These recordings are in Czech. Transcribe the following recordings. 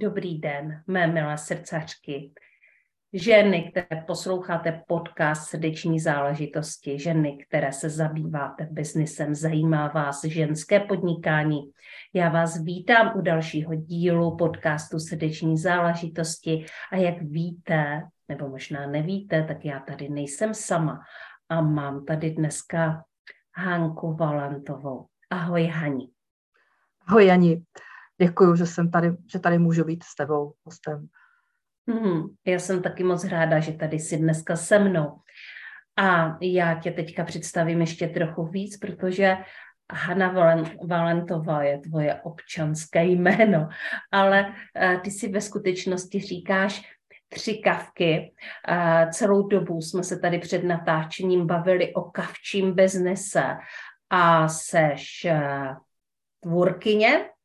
Dobrý den, mé milé srdcařky. Ženy, které posloucháte podcast Srdeční záležitosti, ženy, které se zabýváte biznisem, zajímá vás ženské podnikání. Já vás vítám u dalšího dílu podcastu Srdeční záležitosti a jak víte, nebo možná nevíte, tak já tady nejsem sama a mám tady dneska Hanku Valentovou. Ahoj Hani. Ahoj Jani děkuji, že jsem tady, že tady můžu být s tebou hostem. Hmm, já jsem taky moc ráda, že tady jsi dneska se mnou. A já tě teďka představím ještě trochu víc, protože Hanna Valentová je tvoje občanské jméno, ale eh, ty si ve skutečnosti říkáš tři kavky. Celou dobu jsme se tady před natáčením bavili o kavčím biznese a seš eh, tvůrkyně, Eh,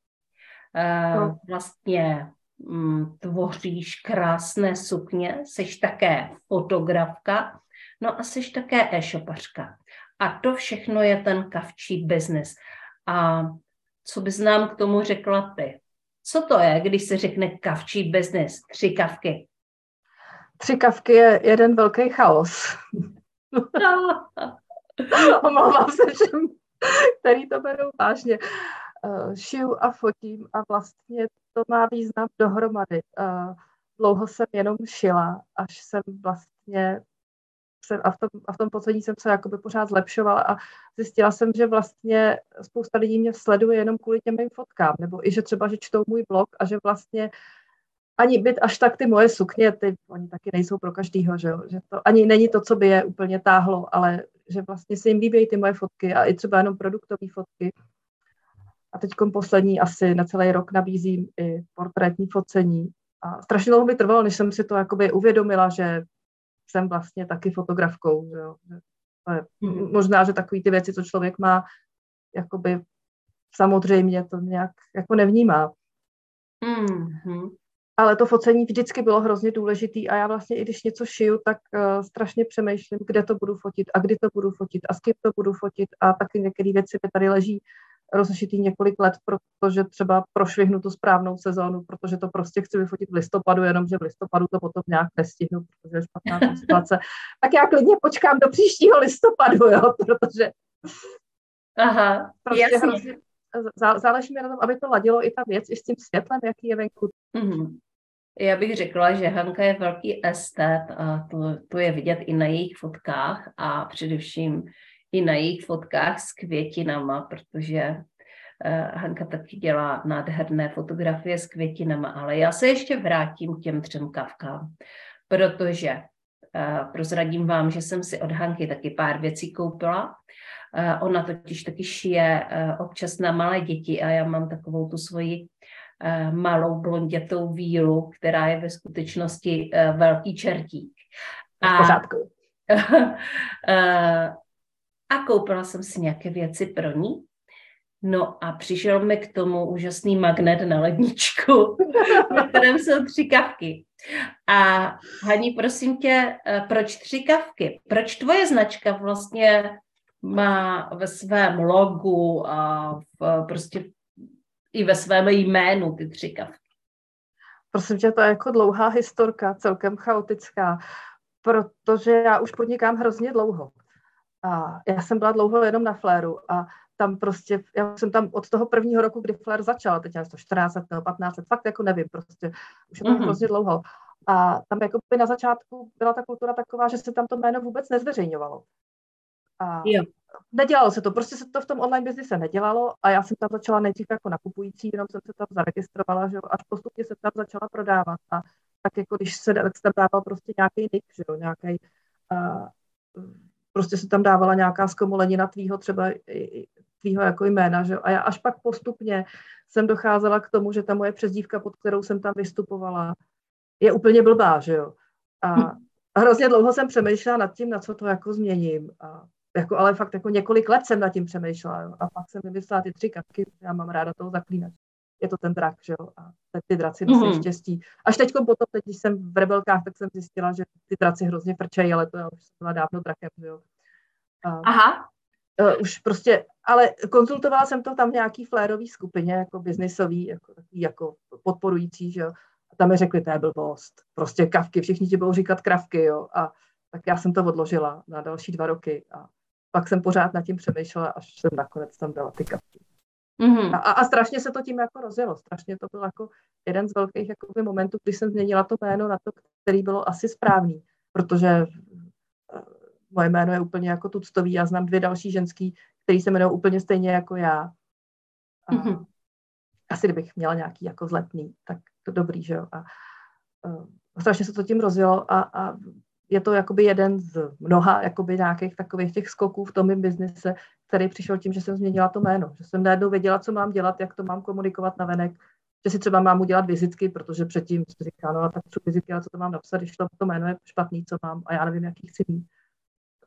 no. vlastně mm, tvoříš krásné sukně, jsi také fotografka, no a jsi také e-shopařka. A to všechno je ten kavčí biznis. A co bys nám k tomu řekla ty? Co to je, když se řekne kavčí biznis? Tři kavky. Tři kavky je jeden velký chaos. Omlouvám se všem, který to berou vážně. Eh, šiju a fotím a vlastně to má význam dohromady. Eh, dlouho jsem jenom šila, až jsem vlastně jsem, a, v tom, a v tom poslední jsem se jakoby pořád zlepšovala a zjistila jsem, že vlastně spousta lidí mě sleduje jenom kvůli těm mým fotkám, nebo i že třeba, že čtou můj blog a že vlastně ani byt až tak ty moje sukně, ty, oni taky nejsou pro každýho, že, jo? že to ani není to, co by je úplně táhlo, ale že vlastně se jim líbí ty moje fotky a i třeba jenom produktové fotky a teď poslední asi na celý rok nabízím i portrétní focení. A strašně dlouho mi trvalo, než jsem si to jakoby uvědomila, že jsem vlastně taky fotografkou. Že jo. To je, mm. Možná, že takový ty věci, co člověk má, jakoby samozřejmě to nějak jako nevnímá. Mm. Ale to focení vždycky bylo hrozně důležitý a já vlastně, i když něco šiju, tak uh, strašně přemýšlím, kde to budu fotit a kdy to budu fotit a s kým to budu fotit a taky některé věci mi tady leží rozešitý několik let, protože třeba prošvihnu tu správnou sezónu, protože to prostě chci vyfotit v listopadu, jenomže v listopadu to potom nějak nestihnu, protože je špatná situace. Tak já klidně počkám do příštího listopadu, jo, protože Aha, prostě jasně. Hrozně, záleží mi na tom, aby to ladilo i ta věc, i s tím světlem, jaký je venku. Mm-hmm. Já bych řekla, že Hanka je velký estet a to, to je vidět i na jejich fotkách a především i na jejich fotkách s květinama, protože uh, Hanka taky dělá nádherné fotografie s květinama, ale já se ještě vrátím k těm třem kavkám, protože uh, prozradím vám, že jsem si od Hanky taky pár věcí koupila. Uh, ona totiž taky šije občas na malé děti a já mám takovou tu svoji malou blondětou vílu, která je ve skutečnosti velký čertík. A, v pořádku. a koupila jsem si nějaké věci pro ní. No a přišel mi k tomu úžasný magnet na ledničku, ve kterém jsou tři kavky. A Hani, prosím tě, eh, proč tři kavky? Proč tvoje značka vlastně má ve svém logu a v, prostě i ve svém jménu ty tři kavky? Prosím tě, to je jako dlouhá historka, celkem chaotická, protože já už podnikám hrozně dlouho. A já jsem byla dlouho jenom na Fléru a tam prostě, já jsem tam od toho prvního roku, kdy Flair začal, teď já to 14 let nebo 15 let, fakt jako nevím prostě, už je to mm-hmm. hrozně dlouho. A tam jako by na začátku byla ta kultura taková, že se tam to jméno vůbec nezveřejňovalo. A jo. nedělalo se to, prostě se to v tom online biznise nedělalo a já jsem tam začala nejdřív jako nakupující, jenom jsem se tam zaregistrovala, že jo, až postupně se tam začala prodávat a tak jako když se, tak se tam dával prostě nějaký nick, že jo, nějaký uh, prostě se tam dávala nějaká zkomolenina tvýho třeba tvýho jako jména, že? A já až pak postupně jsem docházela k tomu, že ta moje přezdívka, pod kterou jsem tam vystupovala, je úplně blbá, že jo. A, a hrozně dlouho jsem přemýšlela nad tím, na co to jako změním. A jako, ale fakt jako několik let jsem nad tím přemýšlela. Jo. A pak jsem vymyslela ty tři kapky, já mám ráda toho zaklínač. Je to ten drak, že jo. A ty draci nosí mm-hmm. štěstí. Až teď potom, teď, když jsem v rebelkách, tak jsem zjistila, že ty draci hrozně frčejí, ale to já už jsem byla dávno drakem, že jo. A, Aha. Uh, už prostě, ale konzultovala jsem to tam v nějaký flérový skupině, jako biznisový, jako, jako podporující, že jo. A tam mi řekli, to je blbost. Prostě kavky, všichni ti budou říkat kravky, jo. A tak já jsem to odložila na další dva roky a pak jsem pořád nad tím přemýšlela, až jsem nakonec tam dala ty kapky. Mm-hmm. A, a strašně se to tím jako rozjelo. Strašně to byl jako jeden z velkých jakoby, momentů, kdy jsem změnila to jméno na to, který bylo asi správný, protože eh, moje jméno je úplně jako tuctový. Já znám dvě další ženský, který se jmenují úplně stejně jako já. A mm-hmm. Asi kdybych měla nějaký jako vzletný, tak to dobrý, že jo. A, a eh, strašně se to tím rozjelo a, a je to jakoby jeden z mnoha jakoby nějakých takových těch skoků v tom mém biznise, který přišel tím, že jsem změnila to jméno, že jsem najednou věděla, co mám dělat, jak to mám komunikovat na venek, že si třeba mám udělat vizitky, protože předtím si říká, no a tak tři vizitky, ale co to mám napsat, když to, to jméno je špatný, co mám a já nevím, jaký chci mít.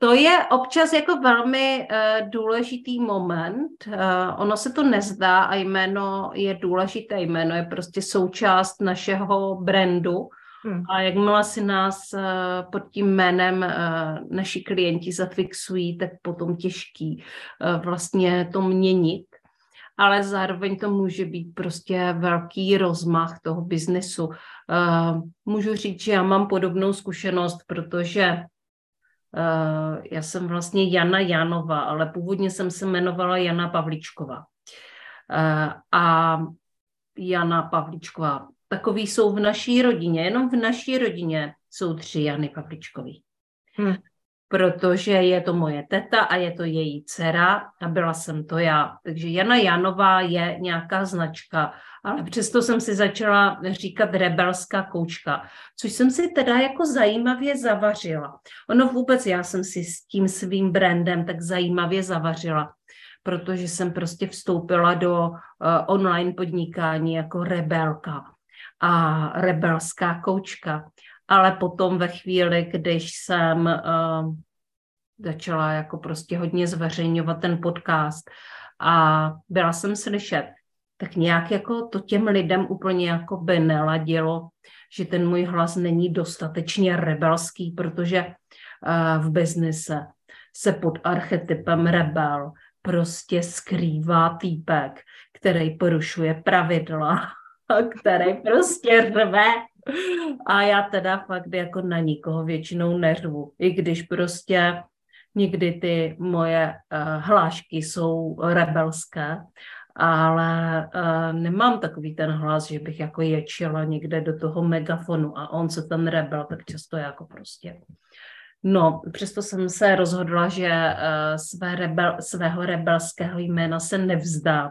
To je občas jako velmi uh, důležitý moment. Uh, ono se to nezdá a jméno je důležité. Jméno je prostě součást našeho brandu Hmm. A jakmile si nás uh, pod tím jménem uh, naši klienti zafixují, tak potom těžký uh, vlastně to měnit. Ale zároveň to může být prostě velký rozmach toho biznesu. Můžu říct, že já mám podobnou zkušenost, protože já jsem vlastně Jana Janova, ale původně jsem se jmenovala Jana Pavličková. A Jana Pavličková takový jsou v naší rodině. Jenom v naší rodině jsou tři Jany Pavličkový. Hmm. Protože je to moje teta a je to její dcera a byla jsem to já. Takže Jana Janová je nějaká značka, ale přesto jsem si začala říkat rebelská koučka, což jsem si teda jako zajímavě zavařila. Ono vůbec já jsem si s tím svým brandem tak zajímavě zavařila, protože jsem prostě vstoupila do uh, online podnikání jako rebelka a rebelská koučka. Ale potom ve chvíli, když jsem uh, začala jako prostě hodně zveřejňovat ten podcast a byla jsem slyšet, tak nějak jako to těm lidem úplně jako by neladilo, že ten můj hlas není dostatečně rebelský, protože uh, v biznise se pod archetypem rebel prostě skrývá týpek, který porušuje pravidla který prostě rve. A já teda fakt jako na nikoho většinou neřvu, i když prostě někdy ty moje uh, hlášky jsou rebelské, ale uh, nemám takový ten hlas, že bych jako ječila někde do toho megafonu a on se ten rebel tak často jako prostě. No, přesto jsem se rozhodla, že uh, své rebel, svého rebelského jména se nevzdám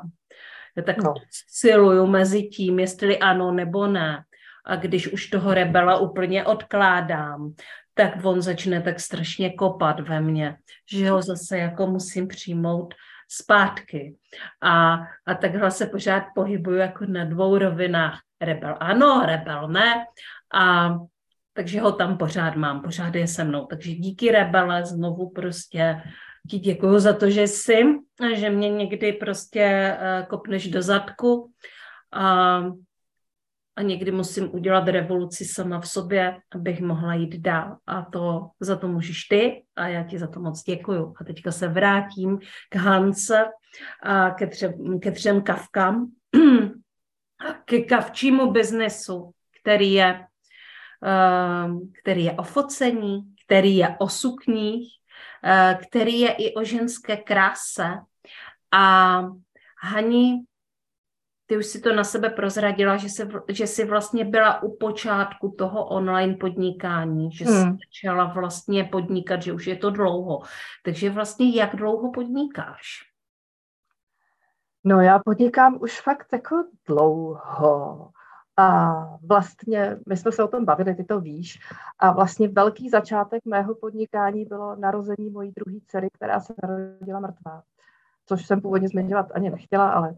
já tak no. siluju mezi tím, jestli ano nebo ne. A když už toho rebela úplně odkládám, tak on začne tak strašně kopat ve mně, že ho zase jako musím přijmout zpátky. A, a takhle se pořád pohybuju jako na dvou rovinách. Rebel ano, rebel ne. A takže ho tam pořád mám, pořád je se mnou. Takže díky rebele znovu prostě ti děkuju za to, že jsi, že mě někdy prostě eh, kopneš do zadku a, a někdy musím udělat revoluci sama v sobě, abych mohla jít dál. A to za to můžeš ty a já ti za to moc děkuju. A teďka se vrátím k Hance a ke, tře, ke třem kavkám ke kavčímu biznesu, který je, eh, který je o focení, který je o sukních, který je i o ženské kráse. A Hani, ty už si to na sebe prozradila, že, se, že jsi vlastně byla u počátku toho online podnikání, že hmm. jsi začala vlastně podnikat, že už je to dlouho. Takže vlastně jak dlouho podnikáš? No já podnikám už fakt jako dlouho. A vlastně, my jsme se o tom bavili, ty to víš, a vlastně velký začátek mého podnikání bylo narození mojí druhé dcery, která se narodila mrtvá. což jsem původně zmiňovat ani nechtěla, ale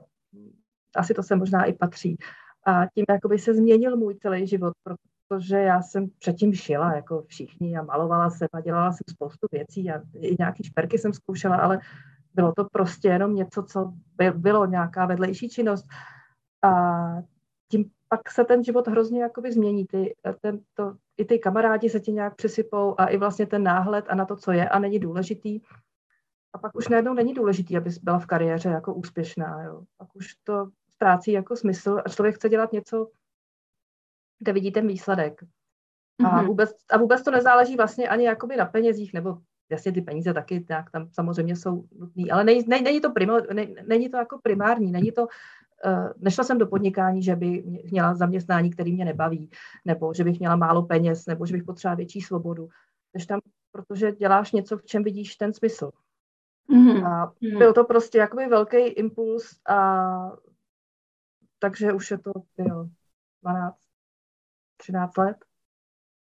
asi to se možná i patří. A tím jakoby se změnil můj celý život, protože já jsem předtím šila jako všichni a malovala jsem a dělala jsem spoustu věcí a i nějaký šperky jsem zkoušela, ale bylo to prostě jenom něco, co by, bylo nějaká vedlejší činnost. A tím pak se ten život hrozně jakoby změní. Ty, ten, to, I ty kamarádi se ti nějak přesypou a i vlastně ten náhled a na to, co je a není důležitý. A pak už najednou není důležitý, abys byla v kariéře jako úspěšná. Jo. Pak už to ztrácí jako smysl a člověk chce dělat něco, kde vidí ten výsledek. A, mm-hmm. vůbec, a vůbec to nezáleží vlastně ani jakoby na penězích, nebo jasně ty peníze taky nějak tam samozřejmě jsou nutné, ale není, není, není, to primo, ne, není to jako primární, není to, nešla jsem do podnikání, že by měla zaměstnání, který mě nebaví, nebo že bych měla málo peněz, nebo že bych potřebovala větší svobodu, než tam, protože děláš něco, v čem vidíš ten smysl. Mm-hmm. A mhm. byl to prostě jakoby velký impuls a takže už je to jo, 12, 13 let.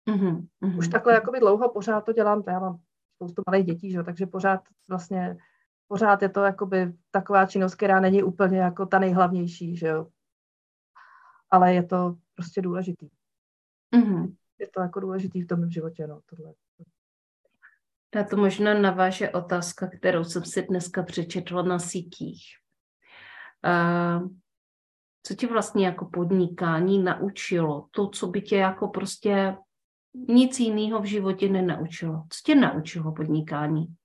Mm-hmm. Už takhle jakoby dlouho pořád to dělám, já mám spoustu malých dětí, že? takže pořád vlastně pořád je to jakoby taková činnost, která není úplně jako ta nejhlavnější, že jo. Ale je to prostě důležitý. Mm-hmm. Je to jako důležitý v tom životě, no, tohle. Na to možná naváže otázka, kterou jsem si dneska přečetla na sítích. Uh, co tě vlastně jako podnikání naučilo? To, co by tě jako prostě nic jiného v životě nenaučilo. Co tě naučilo podnikání?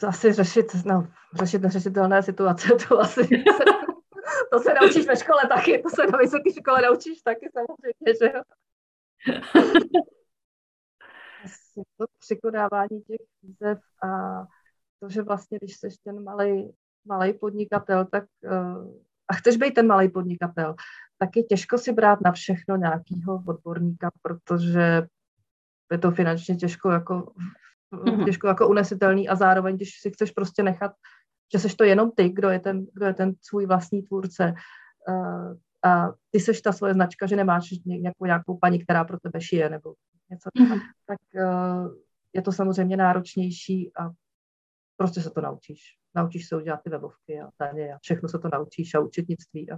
To asi řešit, no, řešit neřešitelné situace, to asi to se naučíš ve škole taky, to se na vysoké škole naučíš taky samozřejmě, že jo. To překonávání těch výzev a to, že vlastně, když jsi ten malý malý podnikatel, tak uh, a chceš být ten malý podnikatel, tak je těžko si brát na všechno nějakého odborníka, protože je to finančně těžko jako, mm-hmm. těžko jako unesitelný a zároveň, když si chceš prostě nechat, že seš to jenom ty, kdo je ten, kdo je ten svůj vlastní tvůrce uh, a ty seš ta svoje značka, že nemáš nějakou, nějakou paní, která pro tebe šije nebo něco, mm-hmm. tak uh, je to samozřejmě náročnější a prostě se to naučíš. Naučíš se udělat ty webovky a daně a všechno se to naučíš a účetnictví. A...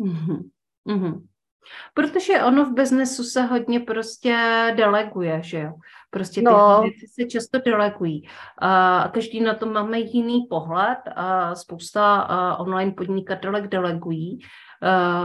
Mm-hmm. Mm-hmm. Protože ono v biznesu se hodně prostě deleguje, že jo? Prostě ty no. věci se často delegují. A každý na to máme jiný pohled a spousta online podnikatelek delegují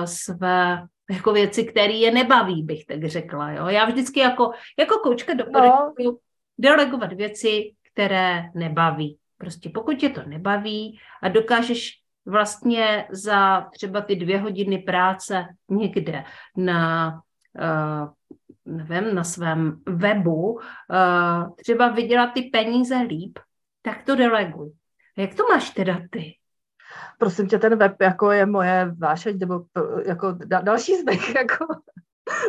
své jako věci, které je nebaví, bych tak řekla. Jo? Já vždycky jako, jako koučka doporučuji no. delegovat věci, které nebaví. Prostě pokud tě to nebaví a dokážeš vlastně za třeba ty dvě hodiny práce někde na, uh, nevím, na svém webu uh, třeba vydělat ty peníze líp, tak to deleguj. Jak to máš teda ty? Prosím tě, ten web jako je moje vášeň, nebo jako da, další zbych, jako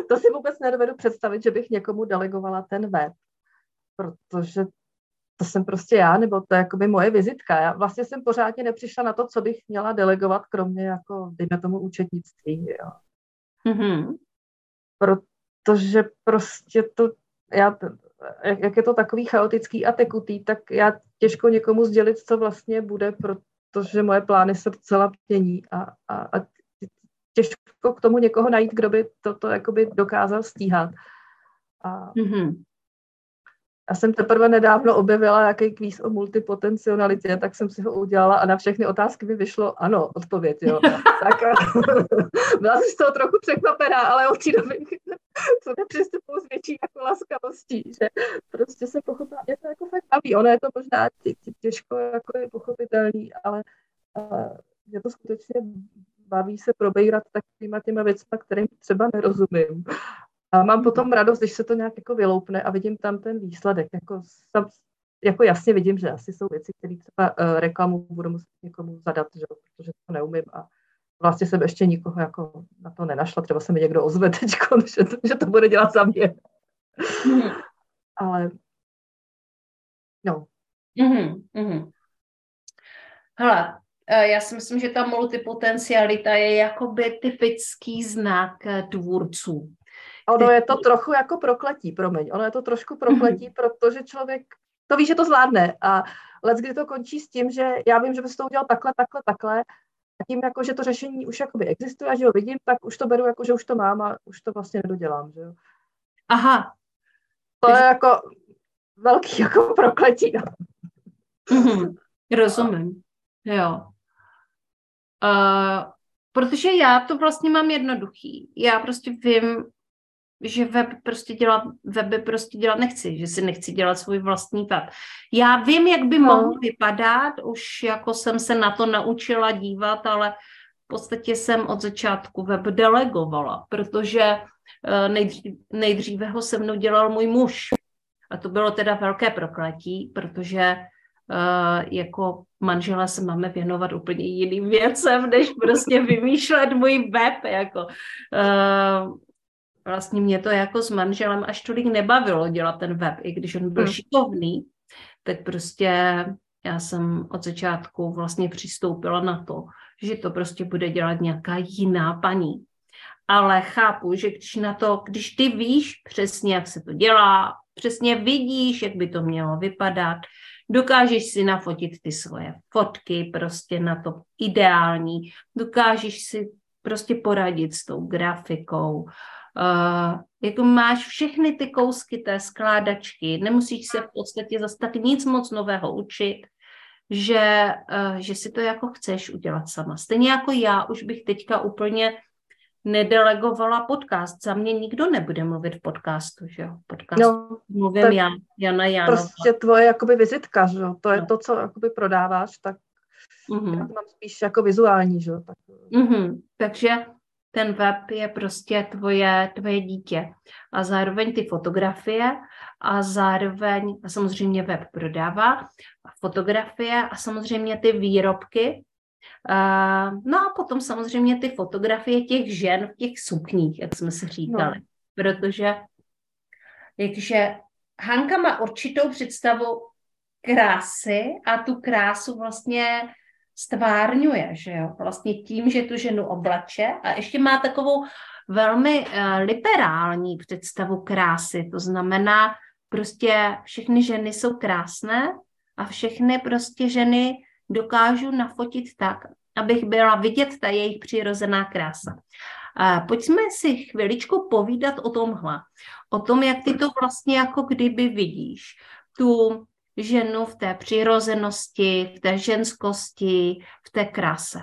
to si vůbec nedovedu představit, že bych někomu delegovala ten web, protože to jsem prostě já, nebo to je jakoby moje vizitka. Já vlastně jsem pořádně nepřišla na to, co bych měla delegovat, kromě jako, dejme tomu, účetnictví. Jo. Mm-hmm. Protože prostě to, já, jak je to takový chaotický a tekutý, tak já těžko někomu sdělit, co vlastně bude, protože moje plány se docela mění a, a, a těžko k tomu někoho najít, kdo by toto to jakoby dokázal stíhat. A, mm-hmm já jsem teprve nedávno objevila jaký kvíz o multipotencionalitě, tak jsem si ho udělala a na všechny otázky mi vyšlo ano, odpověď, jo. tak byla jsem z toho trochu překvapená, ale od té doby co nepřistupuji s větší jako laskavostí, že prostě se pochopila, mě to jako fakt baví, ono je to možná těžko jako je pochopitelný, ale uh, mě to skutečně baví se probírat takovýma těma věcmi, kterým třeba nerozumím. A mám potom radost, když se to nějak jako vyloupne a vidím tam ten výsledek. Jako, sam, jako jasně vidím, že asi jsou věci, které třeba uh, reklamu budu muset někomu zadat, že, protože to neumím a vlastně jsem ještě nikoho jako na to nenašla. Třeba se mi někdo ozve teď, že to, že to bude dělat za mě. Mm. Ale no. Mm-hmm, mm-hmm. Hele, eh, já si myslím, že ta multipotencialita je jakoby typický znak eh, tvůrců. Ono je to trochu jako prokletí, promiň. Ono je to trošku prokletí, protože člověk to ví, že to zvládne. A let, kdy to končí s tím, že já vím, že bys to udělal takhle, takhle, takhle, a tím, jako, že to řešení už jakoby existuje a že ho vidím, tak už to beru jako, že už to mám a už to vlastně nedodělám. Že jo? Aha. To je jako velký jako prokletí. No. Mm-hmm. Rozumím. Jo. Uh, protože já to vlastně mám jednoduchý. Já prostě vím, že web prostě dělat, weby prostě dělat nechci, že si nechci dělat svůj vlastní web. Já vím, jak by no. mohl vypadat, už jako jsem se na to naučila dívat, ale v podstatě jsem od začátku web delegovala, protože eh, nejdřív, nejdříve ho se mnou dělal můj muž. A to bylo teda velké prokletí, protože uh, jako manžela se máme věnovat úplně jiným věcem, než prostě vymýšlet můj web. Jako. Uh, vlastně mě to jako s manželem až tolik nebavilo dělat ten web, i když on byl hmm. šikovný, tak prostě já jsem od začátku vlastně přistoupila na to, že to prostě bude dělat nějaká jiná paní. Ale chápu, že když na to, když ty víš přesně, jak se to dělá, přesně vidíš, jak by to mělo vypadat, dokážeš si nafotit ty svoje fotky prostě na to ideální, dokážeš si prostě poradit s tou grafikou, Uh, jako máš všechny ty kousky té skládačky, nemusíš se v podstatě zase tak nic moc nového učit, že, uh, že si to jako chceš udělat sama. Stejně jako já už bych teďka úplně nedelegovala podcast. Za mě nikdo nebude mluvit v podcastu, že jo? Podcast no, mluvím já, Jana Janova. Prostě tvoje jakoby vizitka, že jo? To je no. to, co jakoby prodáváš, tak mm-hmm. já mám spíš jako vizuální, že jo? Tak... Mm-hmm. Takže ten web je prostě tvoje, tvoje dítě. A zároveň ty fotografie a zároveň, a samozřejmě web prodává, fotografie a samozřejmě ty výrobky. Uh, no a potom samozřejmě ty fotografie těch žen v těch sukních, jak jsme si říkali. No. Protože jakže Hanka má určitou představu krásy a tu krásu vlastně stvárňuje, že jo, vlastně tím, že tu ženu oblače a ještě má takovou velmi uh, liberální představu krásy, to znamená prostě všechny ženy jsou krásné a všechny prostě ženy dokážu nafotit tak, abych byla vidět ta jejich přirozená krása. Uh, pojďme si chviličku povídat o tomhle, o tom, jak ty to vlastně jako kdyby vidíš, tu ženu v té přirozenosti, v té ženskosti, v té kráse.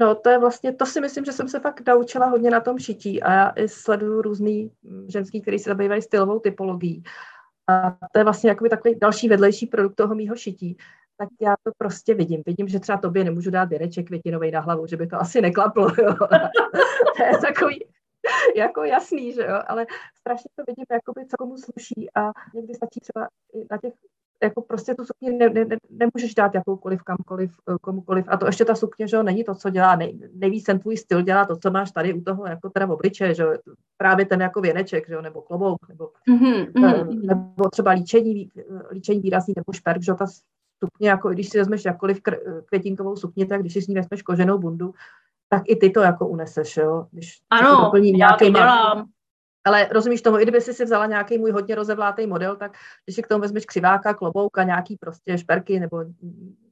No to je vlastně, to si myslím, že jsem se fakt naučila hodně na tom šití a já i sleduju různý ženský, který se zabývají stylovou typologií. A to je vlastně jakoby takový další vedlejší produkt toho mýho šití. Tak já to prostě vidím. Vidím, že třeba tobě nemůžu dát věneček květinový na hlavu, že by to asi neklaplo. Jo. to je takový, jako jasný, že jo, ale strašně to vidím, jakoby, co komu sluší a někdy stačí třeba na těch jako prostě tu sukni ne, ne, ne, nemůžeš dát jakoukoliv, kamkoliv, eh, komukoliv. A to ještě ta sukně, že jo, není to, co dělá, nej, nejvíc ten tvůj styl dělá to, co máš tady u toho, jako teda v obliče, že jo, právě ten jako věneček, že jo, nebo klobouk, nebo, mm-hmm. nebo třeba líčení, líčení výrazný, nebo šperk, že jo, ta sukně, jako když si vezmeš jakkoliv květinkovou sukni, tak když si s ní vezmeš koženou bundu, tak i ty to jako uneseš, jo. Když ano, já to dělám. Ale rozumíš tomu, i kdyby si si vzala nějaký můj hodně rozevlátý model, tak když si k tomu vezmeš křiváka, klobouka, nějaký prostě šperky nebo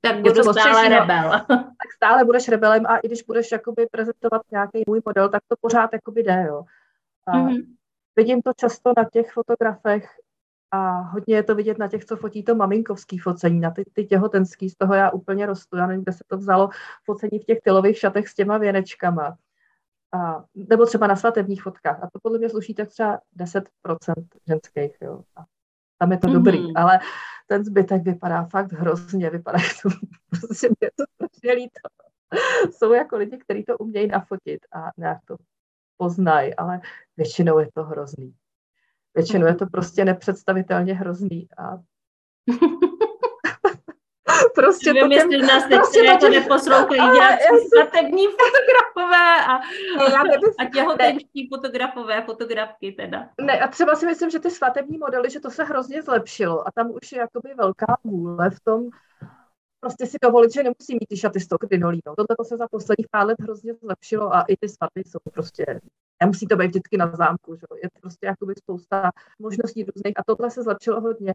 tak budu stále rebel. Tak stále budeš rebelem a i když budeš jakoby prezentovat nějaký můj model, tak to pořád jakoby jde, jo. A mm-hmm. Vidím to často na těch fotografech a hodně je to vidět na těch, co fotí to maminkovský focení, na ty, ty těhotenský, z toho já úplně rostu, já nevím, kde se to vzalo, focení v těch tylových šatech s těma věnečkama a, nebo třeba na svatebních fotkách. A to podle mě sluší tak třeba 10% ženských. Jo. A tam je to mm-hmm. dobrý, ale ten zbytek vypadá fakt hrozně, vypadá to, prostě mě to strašně líto. Jsou jako lidi, kteří to umějí nafotit a nějak to poznají, ale většinou je to hrozný. Většinou je to prostě nepředstavitelně hrozný a prostě Nevím, to jestli nás teď prostě jako neposlouchají nějaký svatební fotografové a, a těhotenští fotografové, fotografky teda. Ne, a třeba si myslím, že ty svatební modely, že to se hrozně zlepšilo a tam už je jakoby velká vůle v tom, prostě si dovolit, že nemusí mít ty šaty z toho krinolínu. Tohle to se za posledních pár let hrozně zlepšilo a i ty svatby jsou prostě, nemusí to být vždycky na zámku, že? je prostě jakoby spousta možností různých a tohle se zlepšilo hodně.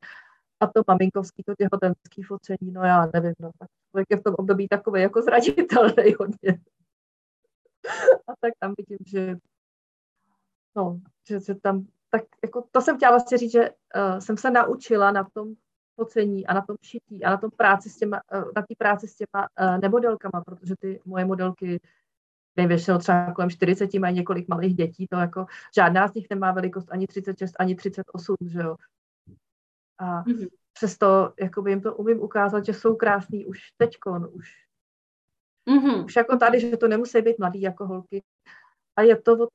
A to maminkovský, to těhotenský focení, no já nevím, no tak člověk je v tom období takový jako zraditelný hodně. A tak tam vidím, že no, že, že tam, tak jako to jsem chtěla vlastně říct, že uh, jsem se naučila na tom focení a na tom šití a na tom práci s těma, uh, na té práci s těma uh, nemodelkama, protože ty moje modelky většinou třeba kolem 40 mají několik malých dětí, to jako žádná z nich nemá velikost ani 36, ani 38, že jo. A mm-hmm. přesto jakoby jim to umím ukázat, že jsou krásný už teďkon, už, mm-hmm. už jako tady, že to nemusí být mladý jako holky. A je to o,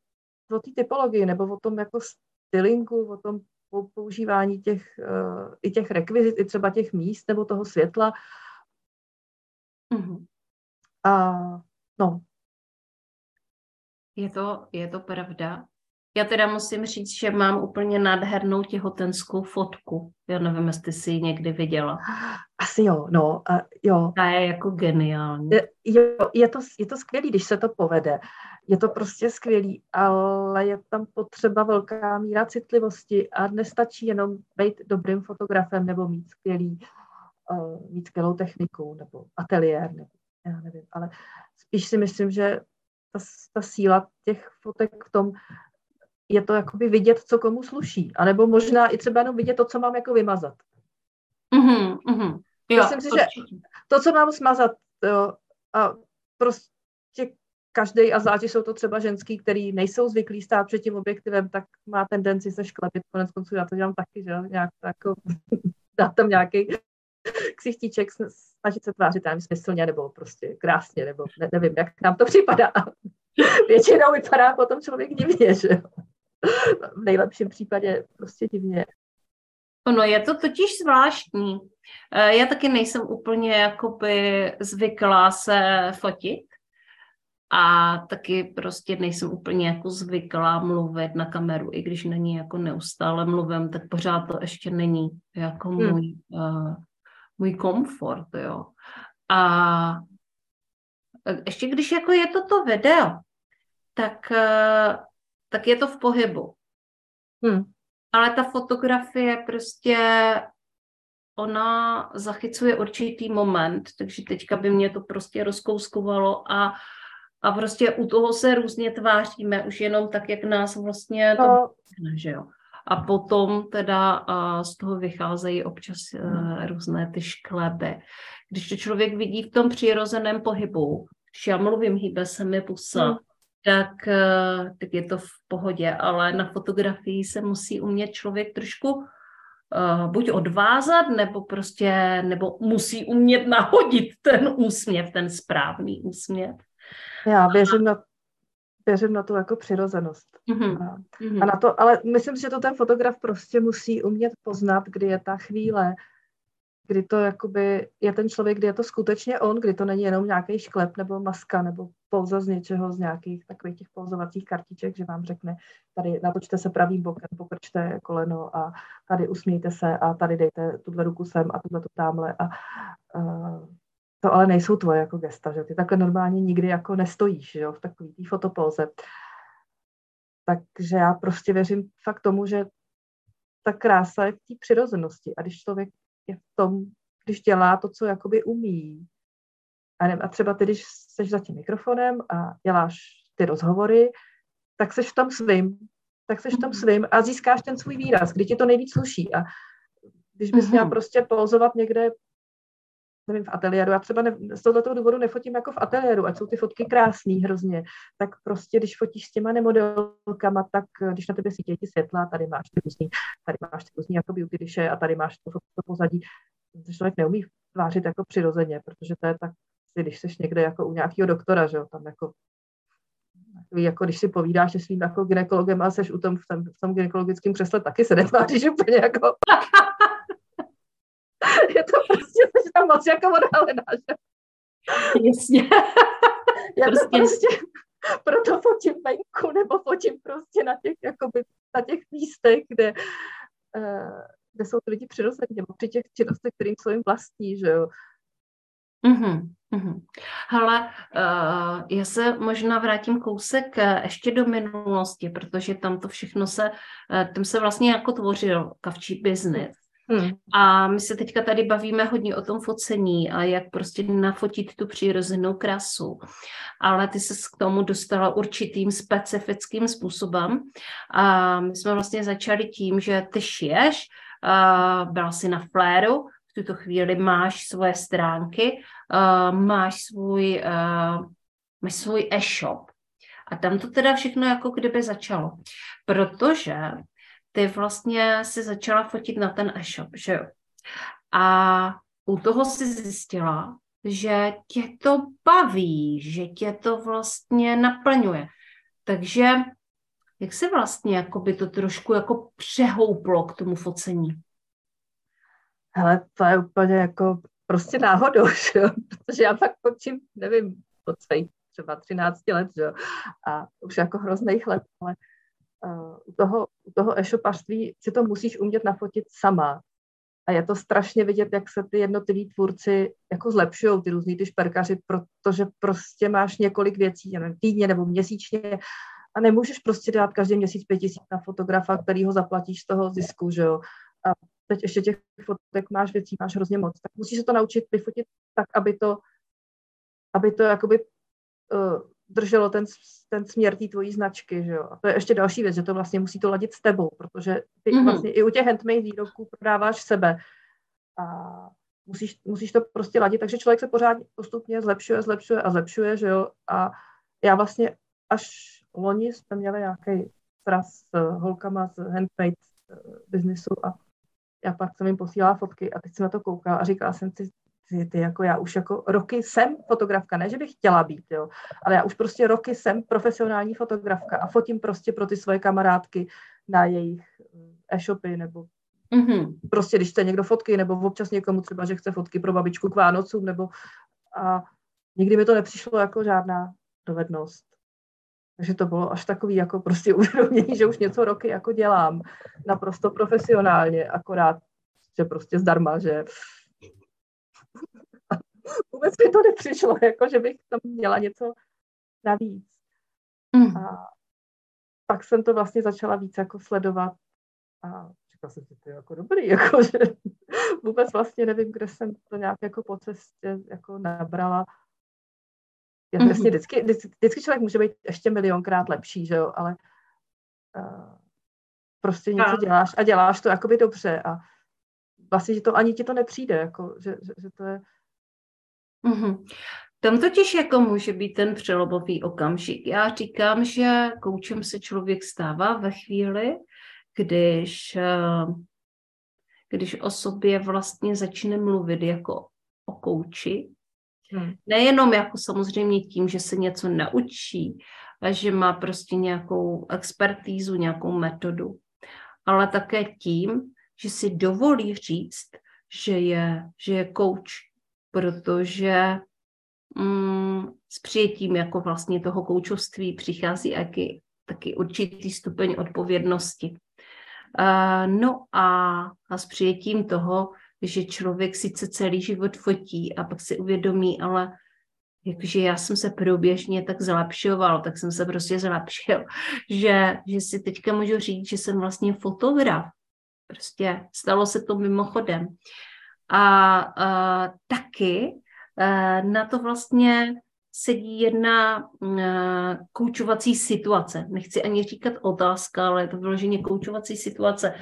o té typologii, nebo o tom jako stylingu, o tom používání těch, uh, i těch rekvizit, i třeba těch míst, nebo toho světla. Mm-hmm. A no, je to, je to pravda. Já teda musím říct, že mám úplně nádhernou těhotenskou fotku. Já nevím, jestli jsi ji někdy viděla. Asi jo, no, uh, jo. Ta je jako geniální. Je, jo, je to, je to skvělý, když se to povede. Je to prostě skvělý, ale je tam potřeba velká míra citlivosti a nestačí jenom být dobrým fotografem nebo mít skvělý, uh, mít skvělou techniku nebo ateliér, nebo já nevím, ale spíš si myslím, že ta, ta síla těch fotek v tom, je to jakoby vidět, co komu sluší. A nebo možná i třeba jenom vidět to, co mám jako vymazat. Mm-hmm, mm-hmm. Jo, Myslím si, že to, co mám smazat, jo, a prostě každý, a zvlášť jsou to třeba ženský, který nejsou zvyklí stát před tím objektivem, tak má tendenci se šklepit. Konec konců já to dělám taky, že nějak jako dát tam nějaký ksichtíček, snažit se tvářit tam smyslně nebo prostě krásně, nebo ne, nevím, jak nám to připadá. Většinou vypadá potom člověk divně, že jo. V nejlepším případě prostě divně. Ono je to totiž zvláštní. Eh, já taky nejsem úplně jakoby zvyklá se fotit a taky prostě nejsem úplně jako zvyklá mluvit na kameru, i když není jako neustále mluvím, tak pořád to ještě není jako hmm. můj uh, můj komfort, jo. A ještě když jako je toto video, tak, eh, tak je to v pohybu. Hmm. Ale ta fotografie prostě ona zachycuje určitý moment, takže teďka by mě to prostě rozkouskovalo a, a prostě u toho se různě tváříme, už jenom tak, jak nás vlastně to no. že jo. A potom teda z toho vycházejí občas e, různé ty škleby. Když to člověk vidí v tom přirozeném pohybu, když já mluvím, hýbe se mi pusa, hmm. Tak, e, tak je to v pohodě, ale na fotografii se musí umět člověk trošku uh, buď odvázat, nebo prostě, nebo musí umět nahodit ten úsměv, ten správný úsměv. Já věřím na věřím na tu jako přirozenost. Mm-hmm. A, mm-hmm. a na to, ale myslím si, že to ten fotograf prostě musí umět poznat, kdy je ta chvíle, kdy to jakoby je ten člověk, kdy je to skutečně on, kdy to není jenom nějaký šklep nebo maska nebo pouza z něčeho, z nějakých takových těch pouzovacích kartiček, že vám řekne, tady natočte se pravým bokem, pokrčte koleno a tady usmějte se a tady dejte tuhle ruku sem a tuhle tu tamhle a uh, to ale nejsou tvoje jako gesta, že ty takhle normálně nikdy jako nestojíš, že jo, v takový té fotopóze. Takže já prostě věřím fakt tomu, že ta krása je v té přirozenosti a když člověk je v tom, když dělá to, co jakoby umí, a, ne, a třeba ty, když jsi za tím mikrofonem a děláš ty rozhovory, tak seš v tom svým, tak seš v tom mhm. svým a získáš ten svůj výraz, kdy ti to nejvíc sluší. A když bys měla mhm. prostě pozovat někde nevím, v ateliéru. Já třeba ne, z tohoto důvodu nefotím jako v ateliéru, ať jsou ty fotky krásné hrozně, tak prostě, když fotíš s těma nemodelkama, tak eh, když na tebe svítí ty světla, tady máš ty různý, tady máš ty různý jako beauty diše a tady máš to, to pozadí, to člověk neumí tvářit jako přirozeně, protože to je tak, když jsi někde jako u nějakého doktora, že jo, tam jako jako když si povídáš se svým jako ginekologem a seš u tom, v tom, v tom gynekologickém křesle, taky se netváříš úplně jako je to prostě jsi tam moc jako odhalená, že? Jasně. Já prostě... to prostě proto fotím venku, nebo fotím prostě na těch, jakoby, na těch místech, kde, uh, kde jsou ty lidi přirození, nebo při těch činnostech, kterým jsou jim vlastní, že jo. Mm-hmm. Mm-hmm. Hele, uh, já se možná vrátím kousek uh, ještě do minulosti, protože tam to všechno se, tam se vlastně jako tvořil kavčí biznis. Hmm. A my se teďka tady bavíme hodně o tom focení a jak prostě nafotit tu přirozenou krasu. Ale ty se k tomu dostala určitým specifickým způsobem. A my jsme vlastně začali tím, že ty šiješ, byla si na fléru, v tuto chvíli máš svoje stránky, máš svůj, máš svůj e-shop. A tam to teda všechno jako kdyby začalo. Protože ty vlastně si začala fotit na ten e-shop, že jo? A u toho si zjistila, že tě to baví, že tě to vlastně naplňuje. Takže jak se vlastně jako by to trošku jako přehouplo k tomu focení? Hele, to je úplně jako prostě náhodou, že jo? protože já pak fočím, nevím, od svých třeba 13 let, že jo? a už jako hrozných let, ale u toho, u toho e-shopařství si to musíš umět nafotit sama. A je to strašně vidět, jak se ty jednotliví tvůrci jako zlepšují, ty různý ty šperkaři, protože prostě máš několik věcí, nevím, týdně nebo měsíčně a nemůžeš prostě dát každý měsíc pět tisíc na fotografa, který ho zaplatíš z toho zisku, že jo. A teď ještě těch fotek máš věcí, máš hrozně moc. Tak musíš se to naučit vyfotit tak, aby to, aby to jakoby uh, drželo ten, ten směr té tvojí značky, že jo. A to je ještě další věc, že to vlastně musí to ladit s tebou, protože ty mm-hmm. vlastně i u těch handmade výrobků prodáváš sebe. A musíš, musíš to prostě ladit, takže člověk se pořád postupně zlepšuje, zlepšuje a zlepšuje, že jo. A já vlastně až loni jsme měli nějaký sraz s holkama z handmade eh, biznisu a já pak jsem jim posílala fotky a teď jsem na to koukala a říkala jsem si, ty, ty jako já už jako roky jsem fotografka, ne, že bych chtěla být, jo, ale já už prostě roky jsem profesionální fotografka a fotím prostě pro ty svoje kamarádky na jejich eh, e-shopy nebo mm-hmm. prostě když chce někdo fotky nebo občas někomu třeba, že chce fotky pro babičku k Vánocům nebo a nikdy mi to nepřišlo jako žádná dovednost. Takže to bylo až takový jako prostě uvědomění, že už něco roky jako dělám naprosto profesionálně, akorát, že prostě zdarma, že vůbec mi to nepřišlo, jako že bych tam měla něco navíc. Mm. A pak jsem to vlastně začala víc jako sledovat a říkala jsem si, to je jako dobrý, jako, že vůbec vlastně nevím, kde jsem to nějak jako po cestě jako nabrala mm-hmm. jasně, vždycky, vždycky, vždycky člověk může být ještě milionkrát lepší, že jo, ale uh, prostě něco a. děláš a děláš to jakoby dobře a vlastně že to ani ti to nepřijde, jako, že, že, že to je... Mm-hmm. Tam totiž jako může být ten přelobový okamžik. Já říkám, že koučem se člověk stává ve chvíli, když, eh, když o sobě vlastně začne mluvit jako o kouči, Hmm. Nejenom jako samozřejmě tím, že se něco naučí a že má prostě nějakou expertízu, nějakou metodu, ale také tím, že si dovolí říct, že je, že je coach, protože mm, s přijetím jako vlastně toho koučovství přichází taky, taky určitý stupeň odpovědnosti. No a, a s přijetím toho, že člověk sice celý život fotí a pak si uvědomí, ale jakože já jsem se průběžně tak zlepšoval, tak jsem se prostě zlepšil, že, že si teďka můžu říct, že jsem vlastně fotograf. Prostě stalo se to mimochodem. A, a taky a, na to vlastně sedí jedna koučovací situace. Nechci ani říkat otázka, ale je to vyloženě koučovací situace,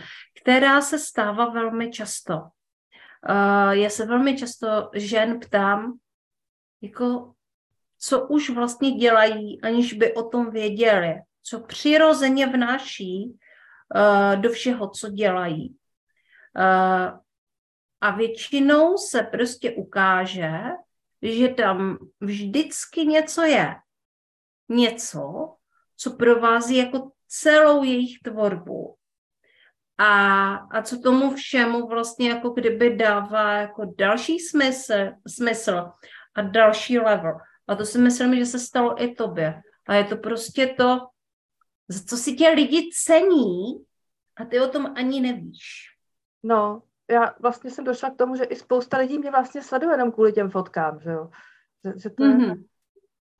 která se stává velmi často. Uh, já se velmi často žen ptám, jako, co už vlastně dělají, aniž by o tom věděli, co přirozeně vnáší uh, do všeho, co dělají. Uh, a většinou se prostě ukáže, že tam vždycky něco je. Něco, co provází jako celou jejich tvorbu a, a co tomu všemu vlastně jako kdyby dává jako další smysl, smysl a další level. A to si myslím, že se stalo i tobě. A je to prostě to, co si tě lidi cení a ty o tom ani nevíš. No, já vlastně jsem došla k tomu, že i spousta lidí mě vlastně sleduje jenom kvůli těm fotkám, že jo. Že, že to mm-hmm. je,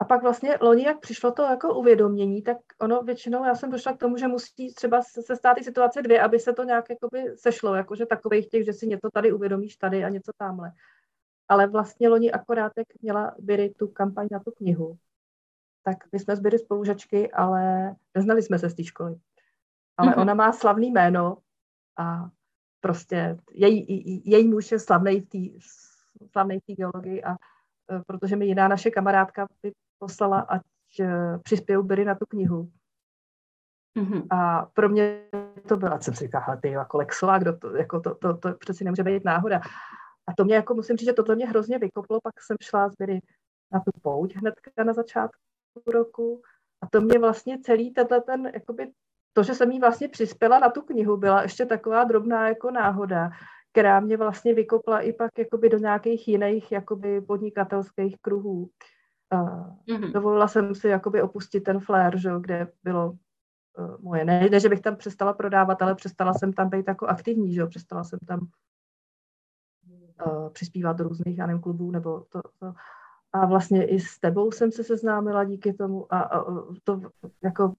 a pak vlastně loni, jak přišlo to jako uvědomění, tak ono většinou, já jsem došla k tomu, že musí třeba se stát i situace dvě, aby se to nějak jakoby sešlo, jakože takových těch, že si něco tady uvědomíš tady a něco tamhle. Ale vlastně loni akorát, jak měla Biry tu kampaň na tu knihu, tak my jsme zbyli spolužačky, ale neznali jsme se z té školy. Ale mm-hmm. ona má slavný jméno a prostě její, její muž je slavný v té slavnej v té geologii a e, protože mi jiná naše kamarádka by poslala, ať uh, přispěju Biry na tu knihu. Mm-hmm. A pro mě to byla, jsem si říkala, ty jako Lexová, kdo to, jako to, to, to, přeci nemůže být náhoda. A to mě jako musím říct, že toto mě hrozně vykoplo, pak jsem šla z Biry na tu pouť hnedka na začátku roku a to mě vlastně celý tenhle ten, jakoby, to, že jsem jí vlastně přispěla na tu knihu, byla ještě taková drobná jako náhoda, která mě vlastně vykopla i pak jakoby do nějakých jiných jakoby podnikatelských kruhů. Uh, mm-hmm. Dovolila jsem si jakoby opustit ten flair, že, kde bylo uh, moje. Ne, ne, že bych tam přestala prodávat, ale přestala jsem tam být jako aktivní, že přestala jsem tam uh, přispívat do různých, já nevím, klubů, nebo to, to. A vlastně i s tebou jsem se seznámila díky tomu a, a to jako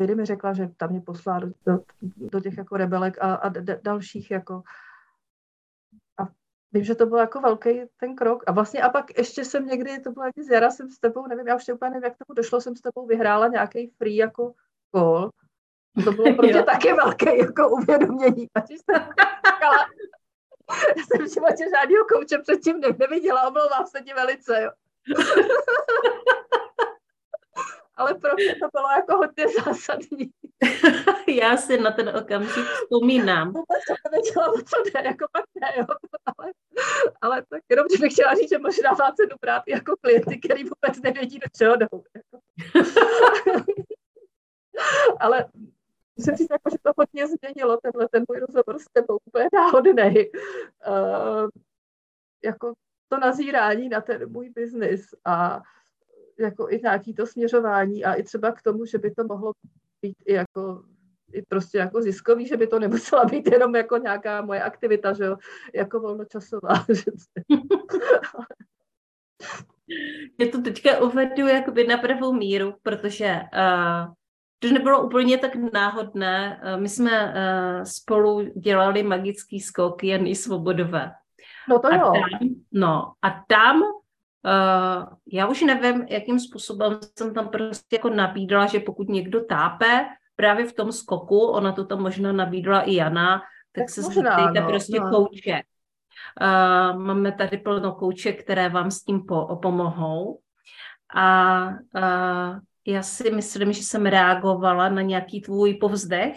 Vidy mi řekla, že tam mě poslala do, do, do těch jako rebelek a, a d, dalších jako vím, že to byl jako velký ten krok. A vlastně a pak ještě jsem někdy, to bylo jaký z jara, jsem s tebou, nevím, já už úplně nevím, jak tomu došlo, jsem s tebou vyhrála nějaký free jako gol. To bylo pro mě taky velké jako uvědomění. Ať jsem říkala, já jsem v životě žádného kouče předtím neviděla, omlouvám se ti velice, jo. Ale pro mě to bylo jako hodně zásadní. Já si na ten okamžik vzpomínám. Vůbec jsem nevěděla, o co jde, jako pak ne, jo. Ale, ale tak jenom, že bych chtěla říct, že možná má cenu brát jako klienty, který vůbec nevědí, do čeho jdou. Jako. ale musím říct, jako, že to hodně změnilo, tenhle ten můj rozhovor s tebou, úplně náhodný. Uh, jako to nazírání na ten můj biznis a jako i nějaký to směřování a i třeba k tomu, že by to mohlo být i jako i prostě jako ziskový, že by to nemusela být jenom jako nějaká moje aktivita, že jo, jako volnočasová. Je to teďka uvedu jakoby na pravou míru, protože uh, to nebylo úplně tak náhodné. Uh, my jsme uh, spolu dělali magický skok Jany Svobodové. No to jo. A tam, no a tam Uh, já už nevím, jakým způsobem jsem tam prostě jako nabídla, že pokud někdo tápe právě v tom skoku, ona to tam možná nabídla i Jana, tak, tak se zeptejte no, prostě no. kouče. Uh, máme tady plno kouček, které vám s tím po, pomohou. A uh, já si myslím, že jsem reagovala na nějaký tvůj povzdech,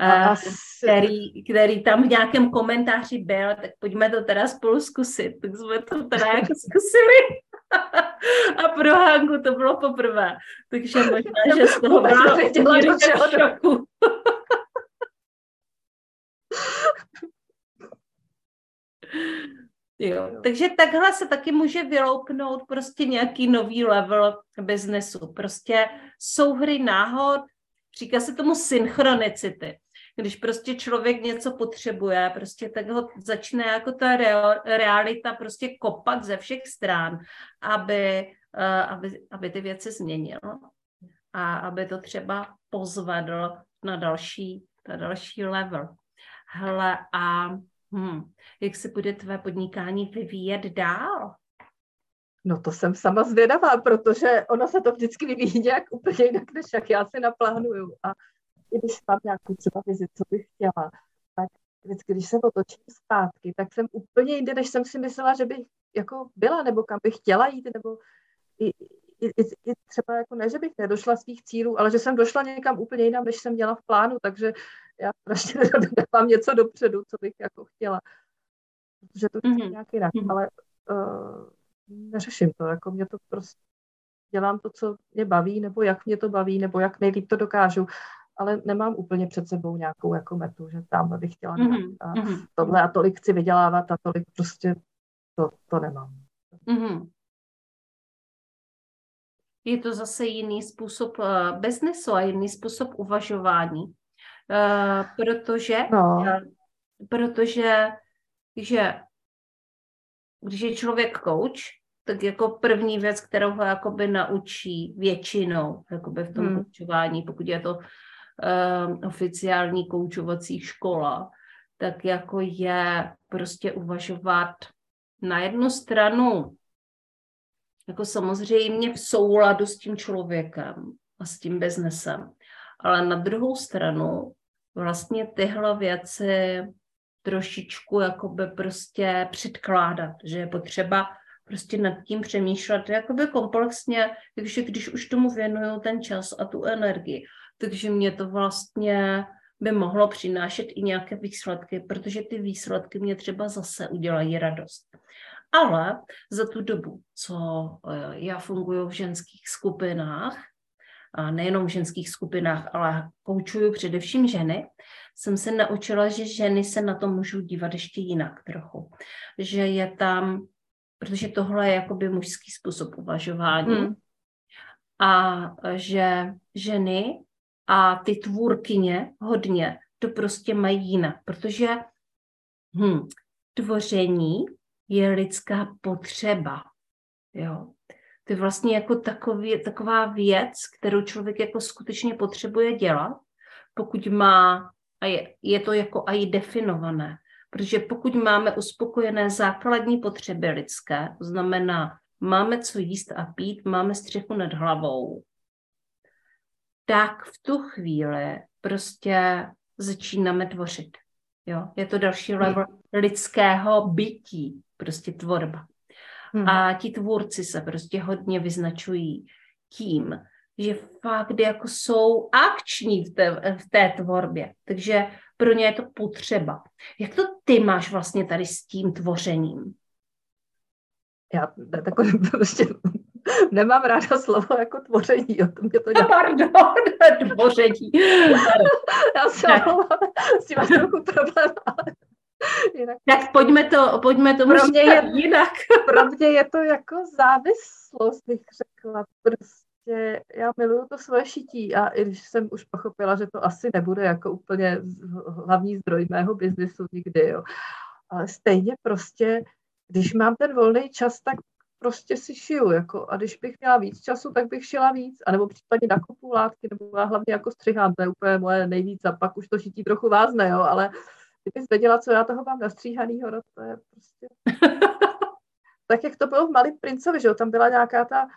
uh, který, který tam v nějakém komentáři byl, tak pojďme to teda spolu zkusit. Tak jsme to teda jako zkusili. A pro Hanku to bylo poprvé. Takže možná, že z toho byla do šoku. Jo. Takže takhle se taky může vyloupnout prostě nějaký nový level biznesu. Prostě souhry náhod, říká se tomu synchronicity když prostě člověk něco potřebuje, prostě tak ho začne jako ta realita prostě kopat ze všech stran, aby, uh, aby, aby ty věci změnil a aby to třeba pozvedl na další, na další level. Hele, a hm, jak se bude tvé podnikání vyvíjet dál? No to jsem sama zvědavá, protože ono se to vždycky vyvíjí nějak úplně jinak, než jak já si naplánuju. A i když mám nějakou třeba vizi, co bych chtěla, tak vždycky, když se otočím zpátky, tak jsem úplně jinde, než jsem si myslela, že bych jako byla, nebo kam bych chtěla jít, nebo i, i, i, i třeba jako ne, že bych nedošla svých cílů, ale že jsem došla někam úplně jinam, než jsem měla v plánu, takže já strašně dávám něco dopředu, co bych jako chtěla. Protože to mm-hmm. nějak jinak, mm-hmm. ale uh, neřeším to, jako mě to prostě dělám to, co mě baví, nebo jak mě to baví, nebo jak nejlíp to dokážu ale nemám úplně před sebou nějakou jako metu, že tam bych chtěla mm-hmm. a mm-hmm. tohle a tolik chci vydělávat a tolik prostě to, to nemám. Mm-hmm. Je to zase jiný způsob uh, biznesu a jiný způsob uvažování, uh, protože, no. uh, protože že když je člověk coach, tak jako první věc, kterou ho jakoby naučí většinou jakoby v tom hmm. koučování, pokud je to uh, oficiální koučovací škola, tak jako je prostě uvažovat na jednu stranu jako samozřejmě v souladu s tím člověkem a s tím biznesem, ale na druhou stranu vlastně tyhle věci trošičku jakoby prostě předkládat, že je potřeba prostě nad tím přemýšlet jakoby komplexně, takže když už tomu věnuju ten čas a tu energii, takže mě to vlastně by mohlo přinášet i nějaké výsledky, protože ty výsledky mě třeba zase udělají radost. Ale za tu dobu, co eh, já funguji v ženských skupinách, a nejenom v ženských skupinách, ale koučuju především ženy, jsem se naučila, že ženy se na to můžou dívat ještě jinak trochu. Že je tam, protože tohle je jakoby mužský způsob uvažování, hmm. a že ženy a ty tvůrkyně hodně to prostě mají jinak, protože hm, tvoření je lidská potřeba. Jo. To je vlastně jako takový, taková věc, kterou člověk jako skutečně potřebuje dělat, pokud má, a je, je to jako i definované, protože pokud máme uspokojené základní potřeby lidské, to znamená, máme co jíst a pít, máme střechu nad hlavou, tak v tu chvíli prostě začínáme tvořit. Jo? Je to další level lidského bytí, prostě tvorba. Hmm. A ti tvůrci se prostě hodně vyznačují tím, že fakt jako jsou akční v té, v té tvorbě. Takže pro ně je to potřeba. Jak to ty máš vlastně tady s tím tvořením? Já takové prostě nemám ráda slovo jako tvoření. O tom mě to dělá. Pardon, tvoření. Já se s tím máš trochu problém, ale jinak. Tak pojďme to, pojďme to pro mě je, jinak. pro mě je to jako závislost, bych řekla. Prostě já miluju to svoje šití a i když jsem už pochopila, že to asi nebude jako úplně hlavní zdroj mého biznesu nikdy, jo. Ale stejně prostě, když mám ten volný čas, tak prostě si šiju, jako, a když bych měla víc času, tak bych šila víc, anebo případně nakupu látky, nebo já hlavně jako střihám, to je úplně moje nejvíc, a pak už to šití trochu vázne, jo, ale kdybys věděla, co já toho mám nastříhanýho, no to je prostě... tak jak to bylo v Malý princovi, že jo, tam byla nějaká ta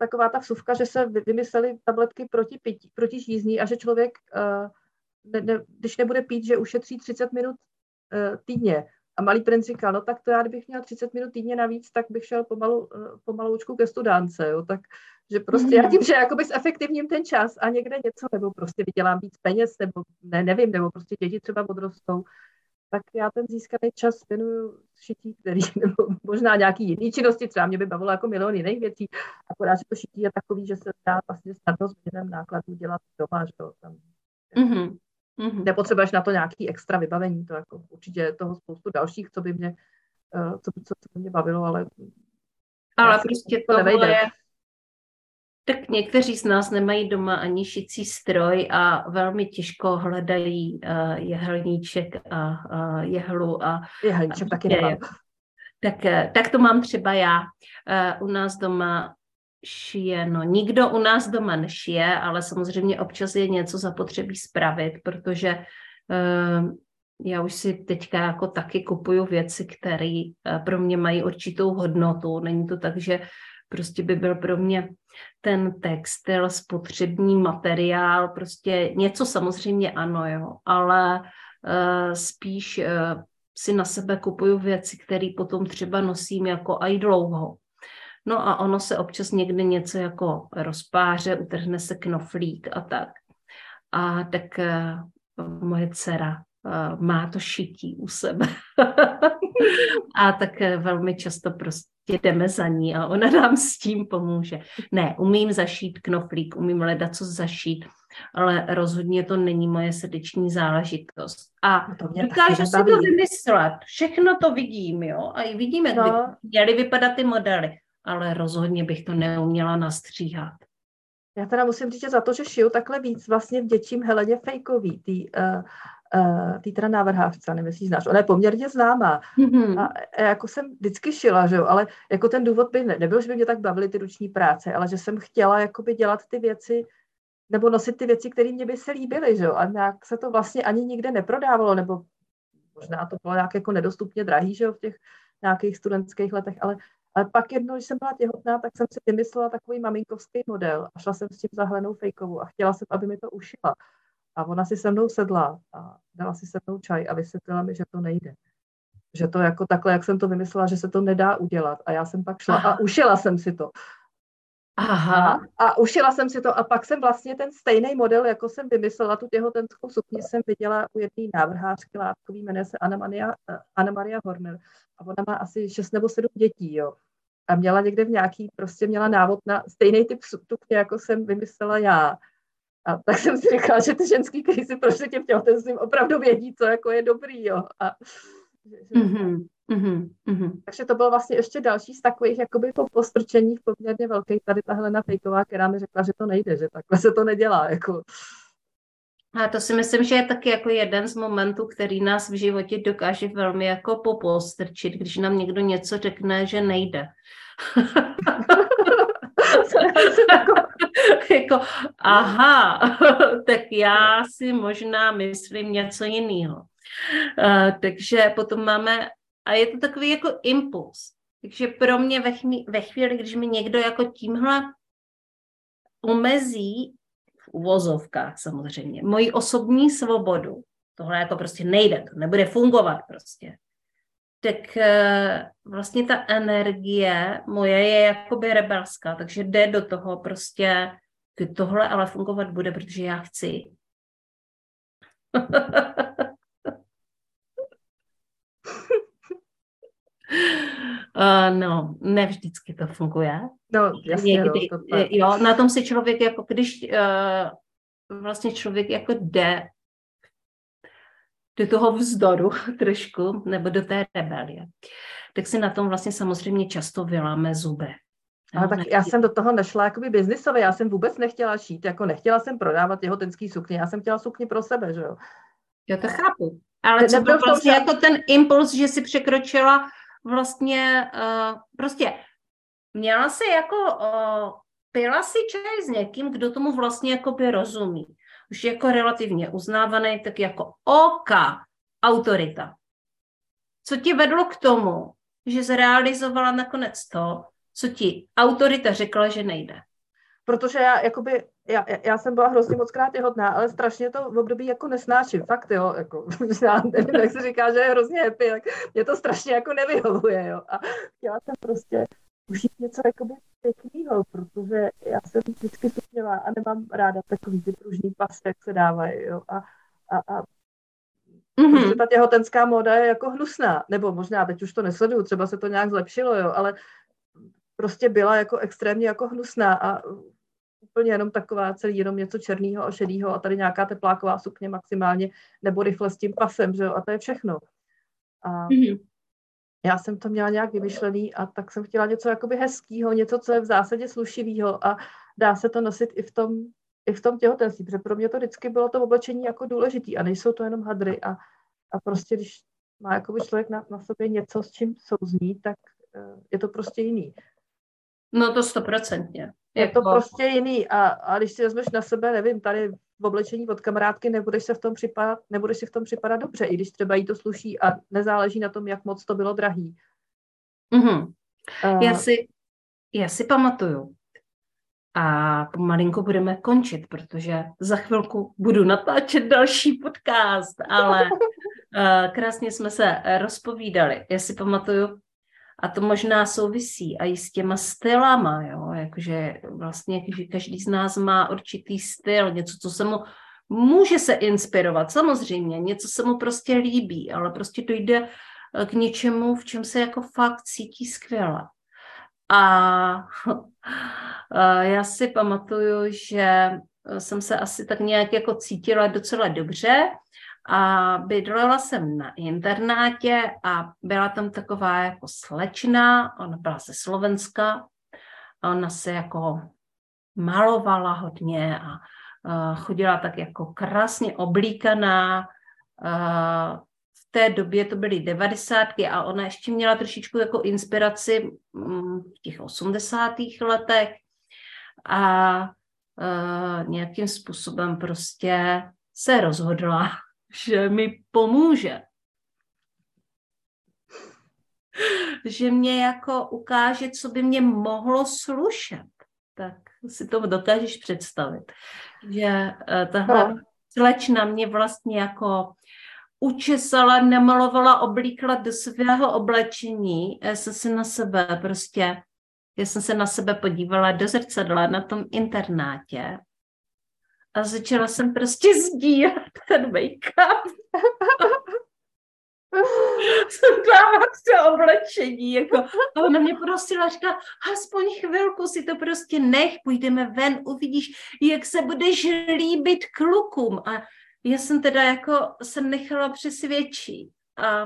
taková ta vsuvka, že se vymysleli tabletky proti, pití, proti žízní a že člověk, uh, ne, ne, když nebude pít, že ušetří 30 minut uh, týdně. A malý princ říkal, no tak to já, kdybych měl 30 minut týdně navíc, tak bych šel pomalu, uh, pomaloučku ke studánce, jo, tak že prostě já tím, že jakoby efektivním ten čas a někde něco, nebo prostě vydělám víc peněz, nebo ne, nevím, nebo prostě děti třeba odrostou, tak já ten získaný čas věnuju šití, který, nebo možná nějaký jiný činnosti, třeba mě by bavilo jako milion jiných věcí, akorát, že to šití je takový, že se dá vlastně snadno s nákladů dělat doma, že to tam mm-hmm. Nepotřebuješ na to nějaký extra vybavení, to jako určitě je toho spoustu dalších, co by mě, eh, co, co, co by mě bavilo, ale ale prostě to nevejde. Je, tak někteří z nás nemají doma ani šicí stroj a velmi těžko hledají uh, jehelníček a uh, jehlu. A, Jehelníček a, taky nemám. Tak, eh, tak to mám třeba já. Uh, u nás doma šije, no nikdo u nás doma nešije, ale samozřejmě občas je něco zapotřebí spravit, protože uh, já už si teďka jako taky kupuju věci, které pro mě mají určitou hodnotu. Není to tak, že prostě by byl pro mě ten textil, spotřební materiál, prostě něco samozřejmě ano, jo, ale uh, spíš uh, si na sebe kupuju věci, které potom třeba nosím jako aj dlouho. No a ono se občas někdy něco jako rozpáře, utrhne se knoflík a tak. A tak uh, moje dcera uh, má to šití u sebe. a tak uh, velmi často prostě jdeme za ní a ona nám s tím pomůže. Ne, umím zašít knoflík, umím hledat, co zašít, ale rozhodně to není moje srdeční záležitost. A no dokážu si to vymyslet, všechno to vidím, jo, a i vidíme, jak no. by měly vypadat ty modely, ale rozhodně bych to neuměla nastříhat. Já teda musím říct, že za to, že šiju takhle víc vlastně v děčím Heleně fejkový, tý, uh, uh, tý teda návrhávce, nevím, jestli znáš, ona je poměrně známá. Mm-hmm. A, a jako jsem vždycky šila, že jo, ale jako ten důvod by ne, nebyl, že by mě tak bavily ty ruční práce, ale že jsem chtěla jakoby dělat ty věci, nebo nosit ty věci, které mě by se líbily, že jo, a nějak se to vlastně ani nikde neprodávalo, nebo možná to bylo nějak jako nedostupně drahý, že jo, v těch nějakých studentských letech, ale, ale pak jednou, když jsem byla těhotná, tak jsem si vymyslela takový maminkovský model a šla jsem s tím za Hlenou Fejkovou a chtěla jsem, aby mi to ušila. A ona si se mnou sedla a dala si se mnou čaj a vysvětlila mi, že to nejde. Že to jako takhle, jak jsem to vymyslela, že se to nedá udělat. A já jsem pak šla Aha. a ušila jsem si to. Aha. A, ušila jsem si to a pak jsem vlastně ten stejný model, jako jsem vymyslela tu těhotenskou sukni, jsem viděla u jedné návrhářky látkový, jmenuje se Anna Maria, Anna Maria Horner a ona má asi 6 nebo 7 dětí, jo. A měla někde v nějaký, prostě měla návod na stejný typ sukně, jako jsem vymyslela já. A tak jsem si říkala, že ty ženský krizi prostě těm těhotenstvím opravdu vědí, co jako je dobrý, jo. A, mm-hmm. Mm-hmm. Takže to bylo vlastně ještě další z takových jakoby po postrčení poměrně velký. Tady ta Helena Fejková, která mi řekla, že to nejde, že takhle se to nedělá. Jako. A to si myslím, že je taky jako jeden z momentů, který nás v životě dokáže velmi jako popostrčit, když nám někdo něco řekne, že nejde. jako, aha, tak já si možná myslím něco jiného. Uh, takže potom máme, a je to takový jako impuls. Takže pro mě ve, chvíli, ve chvíli, když mi někdo jako tímhle omezí, v uvozovkách samozřejmě, moji osobní svobodu, tohle jako prostě nejde, to nebude fungovat prostě, tak eh, vlastně ta energie moje je jakoby rebelská, takže jde do toho prostě, tohle ale fungovat bude, protože já chci. Uh, no, ne vždycky to funguje. No, jasně, Někdy, no, to jo, na tom si člověk, jako když uh, vlastně člověk jako jde do toho vzdoru trošku, nebo do té rebelie, tak si na tom vlastně samozřejmě často vyláme zuby. Ale tak já jsem do toho nešla jakoby biznisově, já jsem vůbec nechtěla šít, jako nechtěla jsem prodávat jeho tenský sukně, já jsem chtěla sukni pro sebe, že jo. Já to chápu. Ale co byl vlastně jako ten impuls, že si překročila vlastně, uh, prostě měla si jako, uh, pila si čaj s někým, kdo tomu vlastně jako by rozumí už jako relativně uznávaný, tak jako oka autorita. Co ti vedlo k tomu, že zrealizovala nakonec to, co ti autorita řekla, že nejde? Protože já, jakoby, já, já jsem byla hrozně moc krát těhotná, ale strašně to v období jako nesnáším, fakt jo, jako, já nevím, jak se říká, že je hrozně happy, tak mě to strašně jako nevyhovuje, jo, a chtěla jsem prostě užít něco jakoby pěkného, protože já jsem vždycky stupňová a nemám ráda takový ty pružný pas, jak se dávají, jo, a, a, a Mm-hmm. ta těhotenská móda je jako hnusná, nebo možná teď už to nesleduju, třeba se to nějak zlepšilo, jo, ale prostě byla jako extrémně jako hnusná a úplně jenom taková celý jenom něco černého a šedého a tady nějaká tepláková sukně maximálně, nebo rychle s tím pasem, že jo, a to je všechno. A mm-hmm já jsem to měla nějak vymyšlený a tak jsem chtěla něco jakoby hezkého, něco, co je v zásadě slušivého a dá se to nosit i v tom, i v tom těhotenství, protože pro mě to vždycky bylo to oblečení jako důležitý a nejsou to jenom hadry a, a prostě když má jakoby člověk na, na sobě něco, s čím souzní, tak uh, je to prostě jiný. No to stoprocentně. Je jako... to prostě jiný a, a když si vezmeš na sebe, nevím, tady v oblečení od kamarádky nebudeš se v tom připadat, nebudeš si v tom připadat dobře, i když třeba jí to sluší a nezáleží na tom, jak moc to bylo drahý. Mm-hmm. Uh, já, si, já si pamatuju. A pomalinku budeme končit, protože za chvilku budu natáčet další podcast, ale uh, krásně jsme se rozpovídali. Já si pamatuju, a to možná souvisí a i s těma stylama, jo? jakože vlastně že každý z nás má určitý styl, něco, co se mu může se inspirovat, samozřejmě, něco se mu prostě líbí, ale prostě dojde eh, k něčemu, v čem se jako fakt cítí skvěle. A, a já si pamatuju, že jsem se asi tak nějak jako cítila docela dobře a bydlela jsem na internátě a byla tam taková jako slečna, ona byla ze Slovenska, a ona se jako malovala hodně a chodila tak jako krásně oblíkaná. V té době to byly devadesátky a ona ještě měla trošičku jako inspiraci mm, v těch osmdesátých letech. A nějakým způsobem prostě se rozhodla, že mi pomůže. Že mě jako ukáže, co by mě mohlo slušet. Tak si to dokážeš představit. Že eh, tahle no. slečna mě vlastně jako učesala, namalovala, oblíkla do svého oblečení. Já jsem si na sebe prostě, já jsem se na sebe podívala do zrcadla na tom internátě a začala jsem prostě sdílet ten make-up. jsem dávat to oblečení. Jako. A ona mě prosila, říká, aspoň chvilku si to prostě nech, půjdeme ven, uvidíš, jak se budeš líbit klukům. A já jsem teda jako se nechala přesvědčit. A,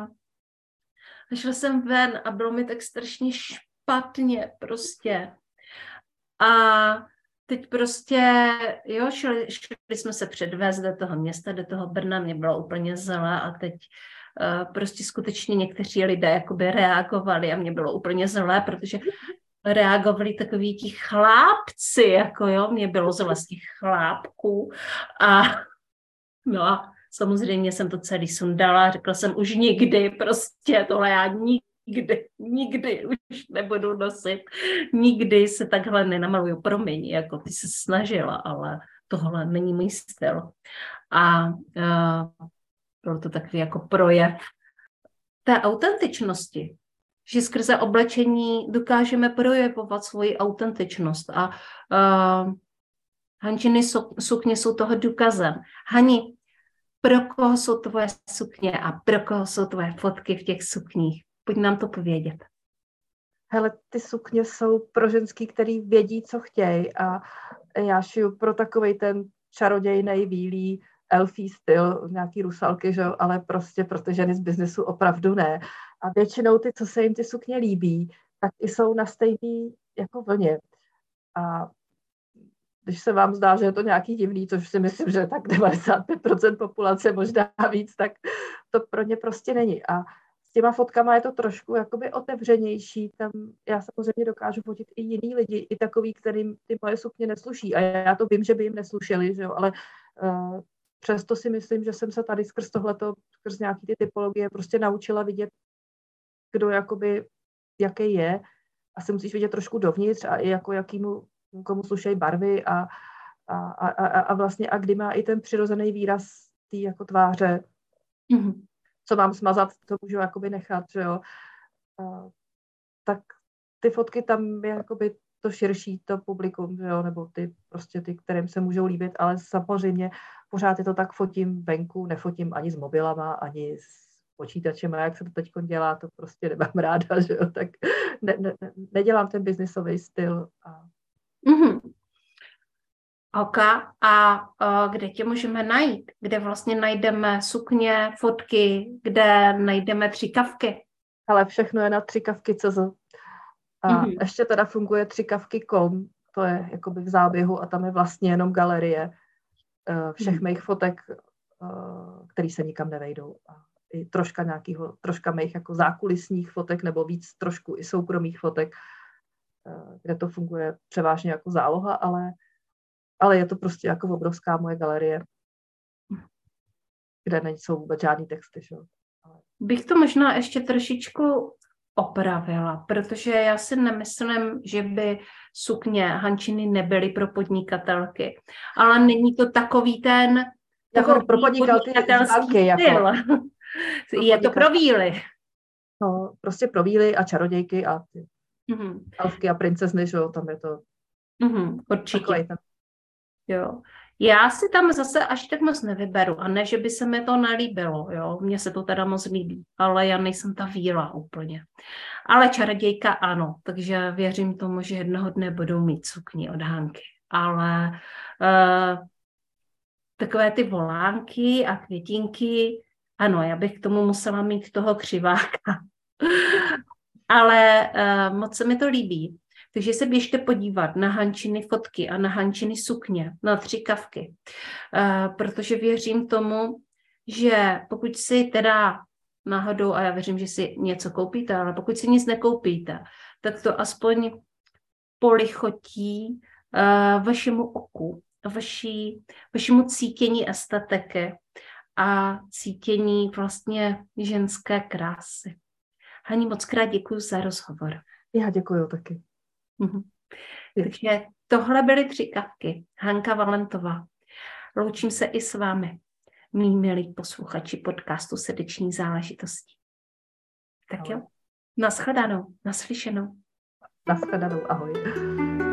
a šla jsem ven a bylo mi tak strašně špatně prostě. A teď prostě, jo, šli, šli jsme se předvést do toho města, do toho Brna, mě bylo úplně zlé a teď uh, prostě skutečně někteří lidé jakoby reagovali a mě bylo úplně zlé, protože reagovali takový ti chlápci, jako jo, mě bylo zle z těch chlápků a no a samozřejmě jsem to celý sundala, řekla jsem už nikdy, prostě tohle já nikdy nikdy, nikdy už nebudu nosit, nikdy se takhle nenamaluju, promiň, jako ty se snažila, ale tohle není můj styl. A uh, byl to takový jako projev té autentičnosti, že skrze oblečení dokážeme projevovat svoji autentičnost a uh, Hančiny sukně jsou toho důkazem. Hani, pro koho jsou tvoje sukně a pro koho jsou tvoje fotky v těch sukních? Pojď nám to povědět. Hele, ty sukně jsou pro ženský, který vědí, co chtějí a já šiju pro takový ten čarodějný, bílý, elfí styl, nějaký rusalky, že? ale prostě pro ty ženy z biznesu opravdu ne. A většinou ty, co se jim ty sukně líbí, tak i jsou na stejný jako vlně. A když se vám zdá, že je to nějaký divný, což si myslím, že tak 95% populace, možná víc, tak to pro ně prostě není. A těma fotkama je to trošku jakoby otevřenější. Tam já samozřejmě dokážu fotit i jiný lidi, i takový, kterým ty moje sukně nesluší. A já to vím, že by jim neslušeli, že jo, ale uh, přesto si myslím, že jsem se tady skrz tohleto, skrz nějaký ty typologie prostě naučila vidět, kdo jakoby, jaký je. A si musíš vidět trošku dovnitř a i jako jakýmu, komu slušejí barvy a, a, a, a, a vlastně a kdy má i ten přirozený výraz té jako tváře. Mm-hmm co mám smazat, to můžu jakoby nechat, že jo. Tak ty fotky tam je jakoby to širší, to publikum, že jo, nebo ty prostě ty, kterým se můžou líbit, ale samozřejmě pořád je to tak fotím venku, nefotím ani s mobilama, ani s počítačem, a jak se to teď dělá, to prostě nemám ráda, že jo, tak ne, ne, nedělám ten biznisový styl. A... Mm-hmm. OK. A uh, kde tě můžeme najít? Kde vlastně najdeme sukně, fotky, kde najdeme třikavky? Ale všechno je na třikavky.cz. A mm-hmm. ještě teda funguje třikavky.com, to je jakoby v záběhu a tam je vlastně jenom galerie uh, všech mm-hmm. mých fotek, uh, které se nikam nevejdou. A i troška nějakého, troška mých jako zákulisních fotek nebo víc trošku i soukromých fotek, kde to funguje převážně jako záloha, ale ale je to prostě jako obrovská moje galerie, kde nejsou vůbec žádný texty. Že? Bych to možná ještě trošičku opravila, protože já si nemyslím, že by sukně Hančiny nebyly pro podnikatelky, ale není to takový ten jako pro podnikatelský jako. Je to pro víly. No, prostě pro víly a čarodějky a ty mm-hmm. elfky a princezny, že jo, tam je to mm-hmm, určitě. Ten Jo. Já si tam zase až tak moc nevyberu a ne, že by se mi to nelíbilo, jo. Mně se to teda moc líbí, ale já nejsem ta víla úplně. Ale čarodějka ano, takže věřím tomu, že jednoho dne budou mít sukni od Hanky. Ale uh, takové ty volánky a květinky, ano, já bych k tomu musela mít toho křiváka. ale uh, moc se mi to líbí. Takže se běžte podívat na Hančiny fotky a na Hančiny sukně, na tři kavky, uh, protože věřím tomu, že pokud si teda náhodou, a já věřím, že si něco koupíte, ale pokud si nic nekoupíte, tak to aspoň polichotí uh, vašemu oku, vaší, vašemu cítění estetiky a cítění vlastně ženské krásy. Hani, moc krát děkuji za rozhovor. Já děkuji taky. Mhm. Takže tohle byly tři kapky. Hanka Valentová. Loučím se i s vámi, mý milí posluchači podcastu Srdeční záležitosti. Tak jo, nashledanou, naslyšenou. Nashledanou, ahoj.